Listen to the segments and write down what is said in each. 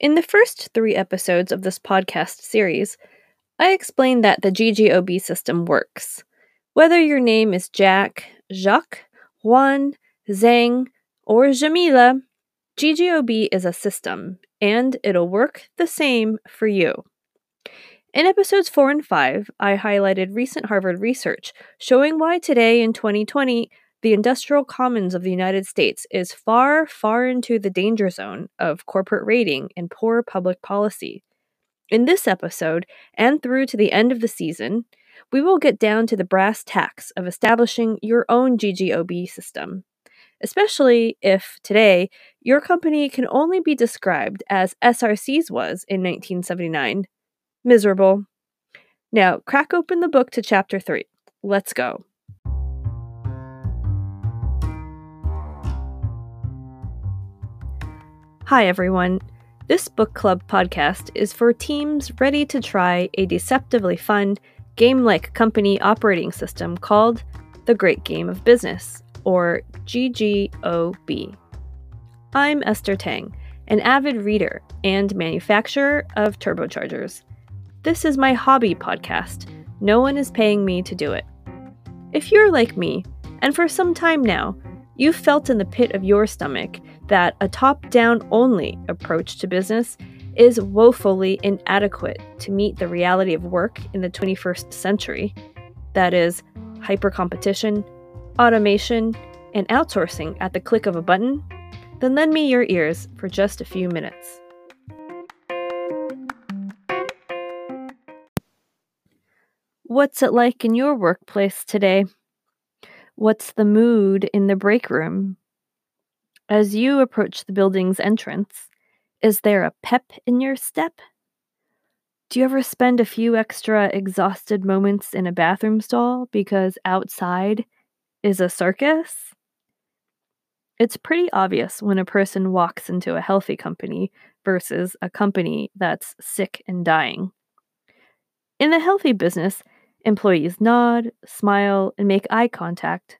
In the first three episodes of this podcast series, I explained that the GGOB system works. Whether your name is Jack, Jacques, Juan, Zhang, or Jamila, GGOB is a system, and it'll work the same for you. In episodes 4 and 5, I highlighted recent Harvard research showing why today in 2020, the industrial commons of the United States is far, far into the danger zone of corporate raiding and poor public policy. In this episode, and through to the end of the season, we will get down to the brass tacks of establishing your own GGOB system, especially if today your company can only be described as SRC's was in 1979 miserable. Now, crack open the book to chapter 3. Let's go. Hi, everyone. This book club podcast is for teams ready to try a deceptively fun, game like company operating system called The Great Game of Business, or GGOB. I'm Esther Tang, an avid reader and manufacturer of turbochargers. This is my hobby podcast. No one is paying me to do it. If you're like me, and for some time now, you've felt in the pit of your stomach that a top down only approach to business is woefully inadequate to meet the reality of work in the 21st century that is, hyper competition, automation, and outsourcing at the click of a button, then lend me your ears for just a few minutes. What's it like in your workplace today? What's the mood in the break room? As you approach the building's entrance, is there a pep in your step? Do you ever spend a few extra exhausted moments in a bathroom stall because outside is a circus? It's pretty obvious when a person walks into a healthy company versus a company that's sick and dying. In the healthy business, Employees nod, smile, and make eye contact.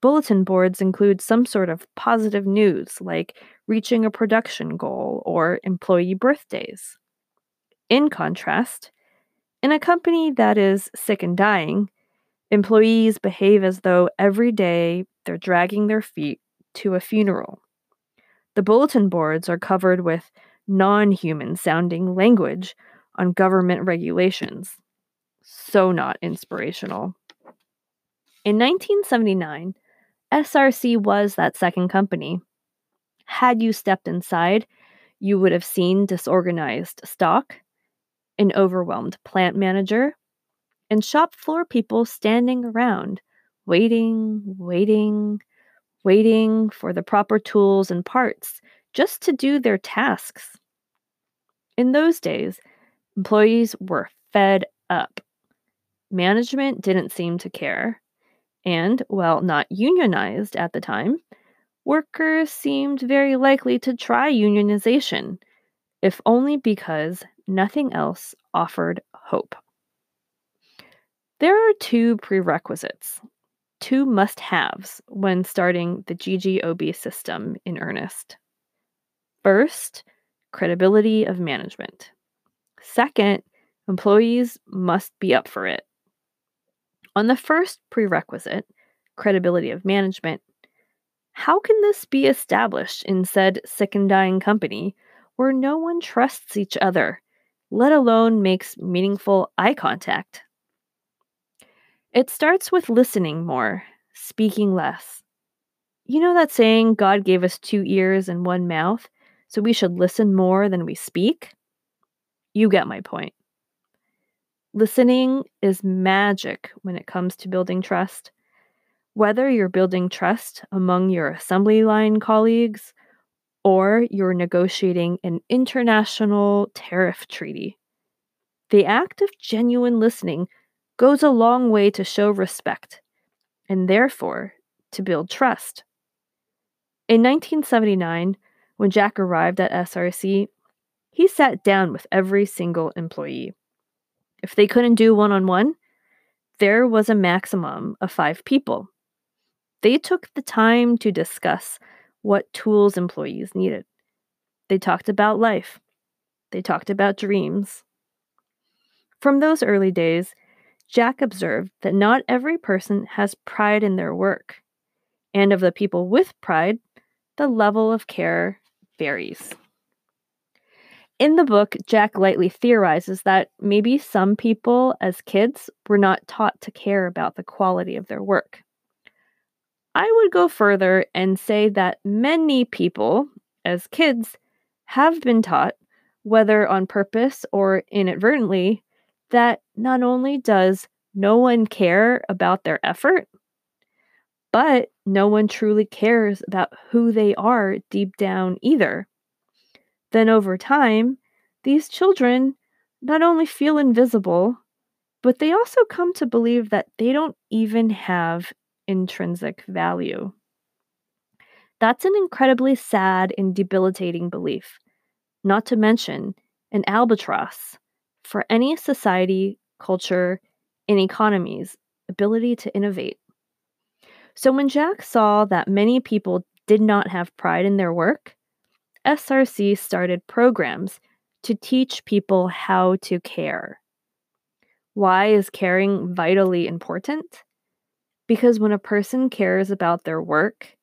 Bulletin boards include some sort of positive news, like reaching a production goal or employee birthdays. In contrast, in a company that is sick and dying, employees behave as though every day they're dragging their feet to a funeral. The bulletin boards are covered with non human sounding language on government regulations so not inspirational. In 1979, SRC was that second company. Had you stepped inside, you would have seen disorganized stock, an overwhelmed plant manager, and shop floor people standing around, waiting, waiting, waiting for the proper tools and parts just to do their tasks. In those days, employees were fed up. Management didn't seem to care. And, while not unionized at the time, workers seemed very likely to try unionization, if only because nothing else offered hope. There are two prerequisites, two must haves when starting the GGOB system in earnest. First, credibility of management. Second, employees must be up for it. On the first prerequisite, credibility of management, how can this be established in said sick and dying company where no one trusts each other, let alone makes meaningful eye contact? It starts with listening more, speaking less. You know that saying, God gave us two ears and one mouth, so we should listen more than we speak? You get my point. Listening is magic when it comes to building trust. Whether you're building trust among your assembly line colleagues or you're negotiating an international tariff treaty, the act of genuine listening goes a long way to show respect and therefore to build trust. In 1979, when Jack arrived at SRC, he sat down with every single employee. If they couldn't do one on one, there was a maximum of five people. They took the time to discuss what tools employees needed. They talked about life, They talked about dreams. From those early days, Jack observed that not every person has pride in their work, and of the people with pride, the level of care varies. In the book, Jack lightly theorizes that maybe some people as kids were not taught to care about the quality of their work. I would go further and say that many people as kids have been taught, whether on purpose or inadvertently, that not only does no one care about their effort, but no one truly cares about who they are deep down either. Then over time, these children not only feel invisible, but they also come to believe that they don't even have intrinsic value. That's an incredibly sad and debilitating belief, not to mention an albatross for any society, culture, and economy's ability to innovate. So when Jack saw that many people did not have pride in their work, SRC started programs to teach people how to care. Why is caring vitally important? Because when a person cares about their work,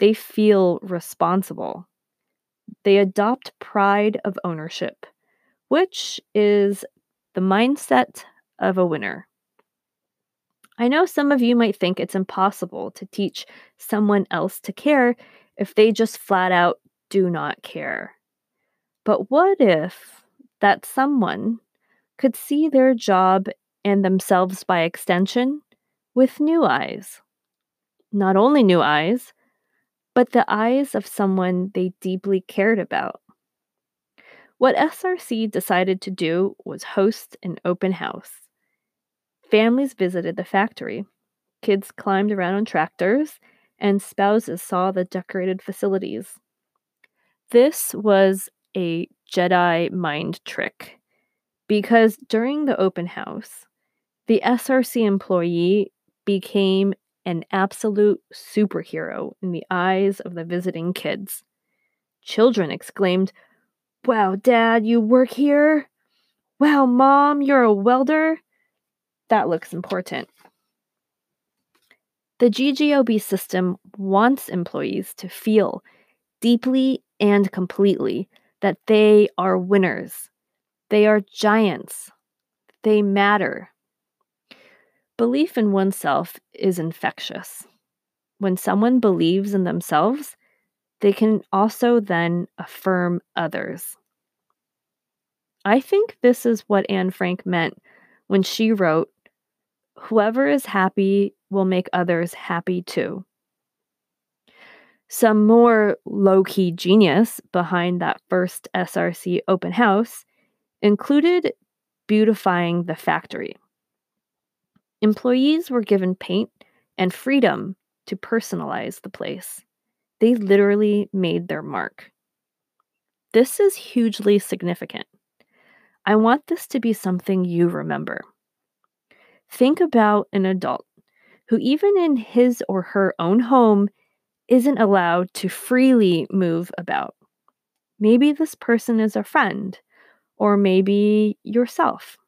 they feel responsible. They adopt pride of ownership, which is the mindset of a winner. I know some of you might think it's impossible to teach someone else to care if they just flat out do not care. But what if that someone could see their job and themselves by extension with new eyes? Not only new eyes, but the eyes of someone they deeply cared about. What SRC decided to do was host an open house. Families visited the factory. Kids climbed around on tractors, and spouses saw the decorated facilities. This was a Jedi mind trick because during the open house, the SRC employee became an absolute superhero in the eyes of the visiting kids. Children exclaimed, Wow, Dad, you work here? Wow, Mom, you're a welder? That looks important. The GGOB system wants employees to feel deeply and completely that they are winners. They are giants. They matter. Belief in oneself is infectious. When someone believes in themselves, they can also then affirm others. I think this is what Anne Frank meant when she wrote, Whoever is happy will make others happy too. Some more low key genius behind that first SRC open house included beautifying the factory. Employees were given paint and freedom to personalize the place. They literally made their mark. This is hugely significant. I want this to be something you remember. Think about an adult who, even in his or her own home, isn't allowed to freely move about. Maybe this person is a friend, or maybe yourself.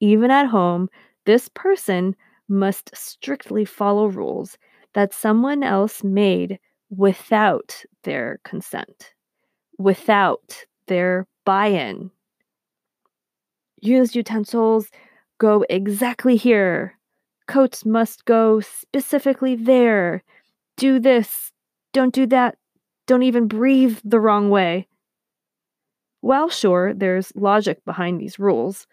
Even at home, this person must strictly follow rules that someone else made without their consent, without their buy in. Used utensils go exactly here. Coats must go specifically there. Do this, don't do that, don't even breathe the wrong way. Well, sure, there's logic behind these rules,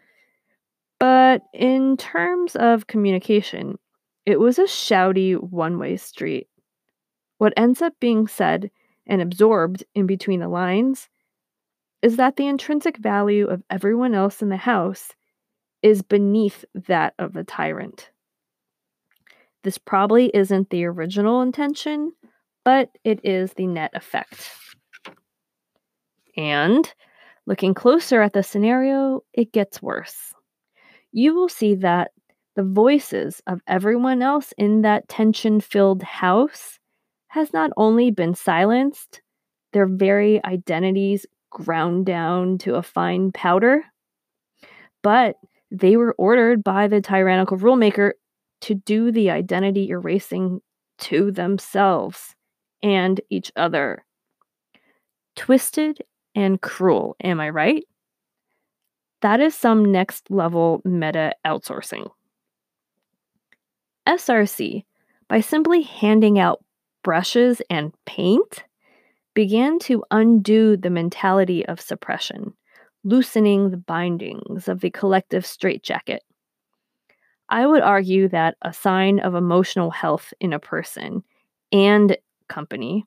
but in terms of communication, it was a shouty one way street. What ends up being said and absorbed in between the lines is that the intrinsic value of everyone else in the house is beneath that of the tyrant. This probably isn't the original intention, but it is the net effect. And looking closer at the scenario, it gets worse you will see that the voices of everyone else in that tension filled house has not only been silenced, their very identities ground down to a fine powder. But they were ordered by the tyrannical rulemaker to do the identity erasing to themselves and each other. Twisted and cruel, am I right? That is some next level meta outsourcing. SRC, by simply handing out brushes and paint, began to undo the mentality of suppression, loosening the bindings of the collective straitjacket. I would argue that a sign of emotional health in a person and company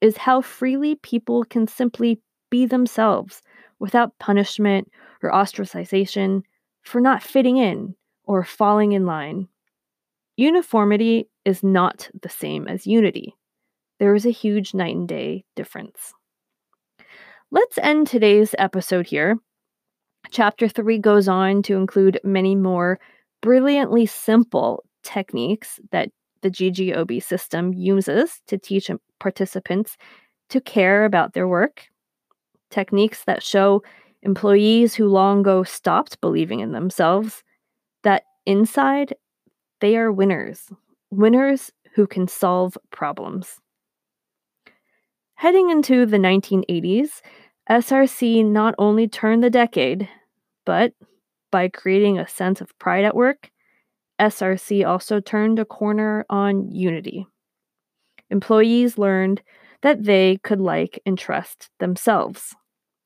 is how freely people can simply be themselves without punishment or ostracization for not fitting in or falling in line. Uniformity is not the same as unity. There is a huge night and day difference. Let's end today's episode here. Chapter 3 goes on to include many more brilliantly simple techniques that the GGOB system uses to teach participants to care about their work. Techniques that show employees who long ago stopped believing in themselves that inside they are winners, winners who can solve problems. Heading into the 1980s, SRC not only turned the decade, but by creating a sense of pride at work, SRC also turned a corner on unity. Employees learned that they could like and trust themselves.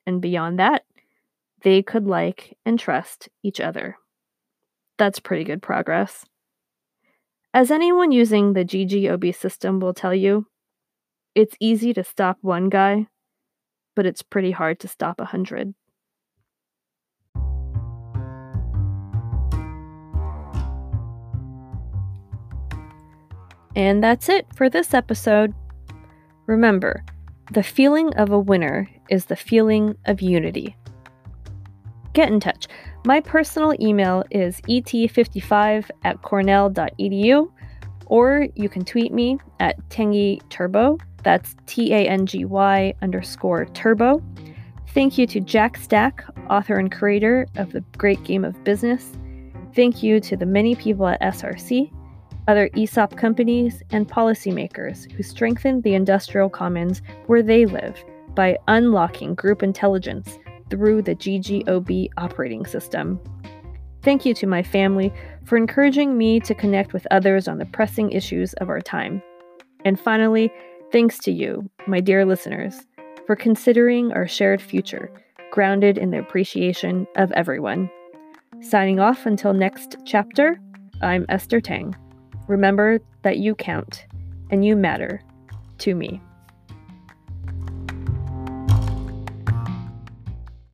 And beyond that, they could like and trust each other. That's pretty good progress. As anyone using the GGOB system will tell you, it's easy to stop one guy, but it's pretty hard to stop a hundred. And that's it for this episode. Remember, the feeling of a winner is the feeling of unity. Get in touch. My personal email is et55 at cornell.edu, or you can tweet me at Tangy Turbo. That's T A N G Y underscore turbo. Thank you to Jack Stack, author and creator of The Great Game of Business. Thank you to the many people at SRC other ESOP companies, and policymakers who strengthen the industrial commons where they live by unlocking group intelligence through the GGOB operating system. Thank you to my family for encouraging me to connect with others on the pressing issues of our time. And finally, thanks to you, my dear listeners, for considering our shared future, grounded in the appreciation of everyone. Signing off until next chapter, I'm Esther Tang. Remember that you count and you matter to me.